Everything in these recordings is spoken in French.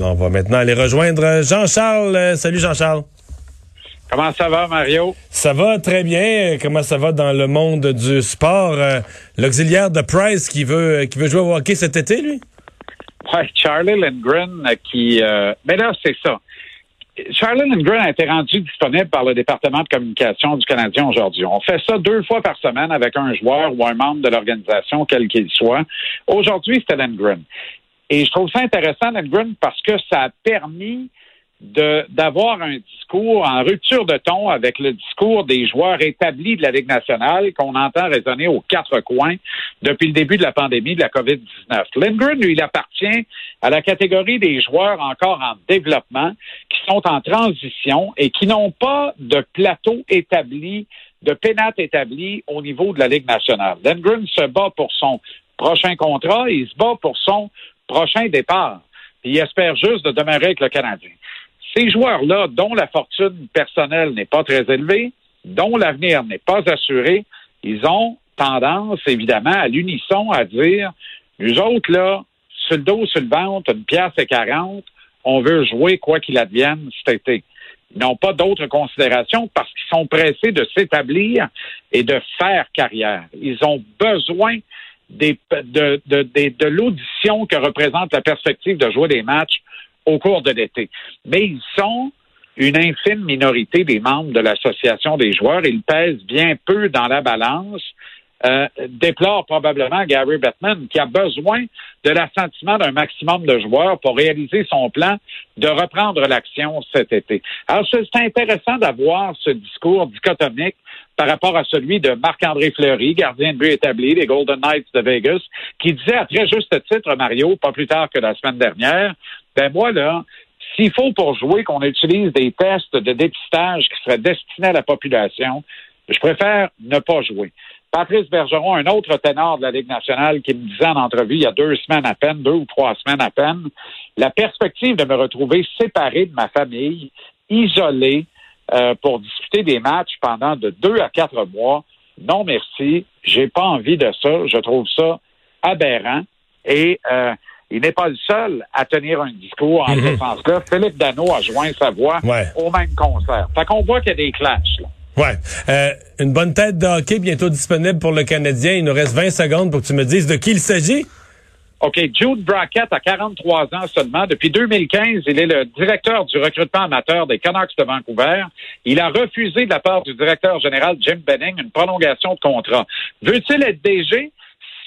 On va maintenant aller rejoindre Jean-Charles. Euh, salut Jean-Charles. Comment ça va, Mario? Ça va très bien. Comment ça va dans le monde du sport? Euh, l'auxiliaire de Price qui veut qui veut jouer au hockey cet été, lui? Ouais, Charlie Lindgren euh, qui... mais là, c'est ça. Charlie Lindgren a été rendu disponible par le département de communication du Canadien aujourd'hui. On fait ça deux fois par semaine avec un joueur ou un membre de l'organisation, quel qu'il soit. Aujourd'hui, c'était Lindgren. Et je trouve ça intéressant, Lindgren, parce que ça a permis d'avoir un discours en rupture de ton avec le discours des joueurs établis de la Ligue nationale qu'on entend résonner aux quatre coins depuis le début de la pandémie de la COVID-19. Lindgren, lui, il appartient à la catégorie des joueurs encore en développement, qui sont en transition et qui n'ont pas de plateau établi, de pénate établi au niveau de la Ligue nationale. Lindgren se bat pour son prochain contrat, il se bat pour son prochain départ. il espère juste de demeurer avec le Canadien. Ces joueurs-là, dont la fortune personnelle n'est pas très élevée, dont l'avenir n'est pas assuré, ils ont tendance, évidemment, à l'unisson à dire, nous autres, là, sur le dos, sur le ventre, une pièce et quarante, on veut jouer quoi qu'il advienne cet été. Ils n'ont pas d'autres considérations parce qu'ils sont pressés de s'établir et de faire carrière. Ils ont besoin de, l'audition que représente la perspective de jouer des matchs au cours de l'été. Mais ils sont une infime minorité des membres de l'association des joueurs. Ils pèsent bien peu dans la balance. Euh, déplore probablement Gary Bettman, qui a besoin de l'assentiment d'un maximum de joueurs pour réaliser son plan de reprendre l'action cet été. Alors, c'est intéressant d'avoir ce discours dichotomique par rapport à celui de Marc-André Fleury, gardien de but établi des Golden Knights de Vegas, qui disait à très juste titre, Mario, pas plus tard que la semaine dernière, ben moi, là, s'il faut pour jouer qu'on utilise des tests de dépistage qui seraient destinés à la population, je préfère ne pas jouer. Patrice Bergeron, un autre ténor de la Ligue nationale, qui me disait en entrevue il y a deux semaines à peine, deux ou trois semaines à peine, la perspective de me retrouver séparé de ma famille, isolé, euh, pour discuter des matchs pendant de deux à quatre mois, non merci, j'ai pas envie de ça, je trouve ça aberrant. Et euh, il n'est pas le seul à tenir un discours en ce sens-là. Philippe Dano a joint sa voix au même concert. Fait qu'on voit qu'il y a des clashs. Là. Ouais. Euh, une bonne tête de hockey bientôt disponible pour le Canadien. Il nous reste 20 secondes pour que tu me dises de qui il s'agit. OK, Jude Brackett a 43 ans seulement. Depuis 2015, il est le directeur du recrutement amateur des Canucks de Vancouver. Il a refusé de la part du directeur général Jim Benning une prolongation de contrat. Veut-il être DG?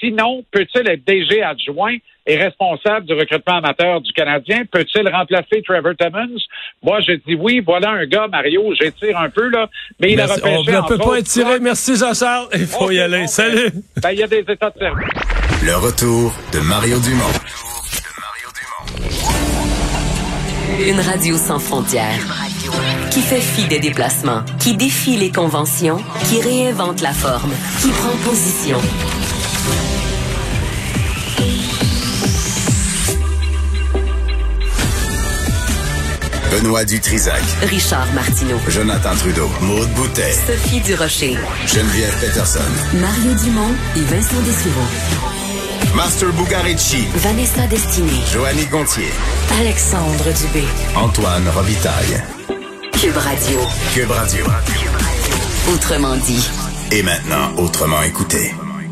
Sinon, peut-il être DG adjoint et responsable du recrutement amateur du Canadien? Peut-il remplacer Trevor Timmons? Moi, je dis oui. Voilà un gars, Mario, j'étire un peu, là, mais il a repêché... On ne peut pas étirer. Merci, Jean-Charles. Il faut y aller. Salut! Ben, il y a des états de service. Le retour de Mario Dumont. Une radio sans frontières. Qui fait fi des déplacements, qui défie les conventions, qui réinvente la forme, qui prend position. Benoît Dutrisac. Richard Martineau. Jonathan Trudeau. Maude Boutet. Sophie Durocher. Geneviève Peterson. Mario Dumont et Vincent Dessureau. Master Bugarici. Vanessa Destinée. Joanny Gontier. Alexandre Dubé. Antoine Robitaille. Cube Radio. Cube Radio. Autrement dit. Et maintenant, autrement écouté.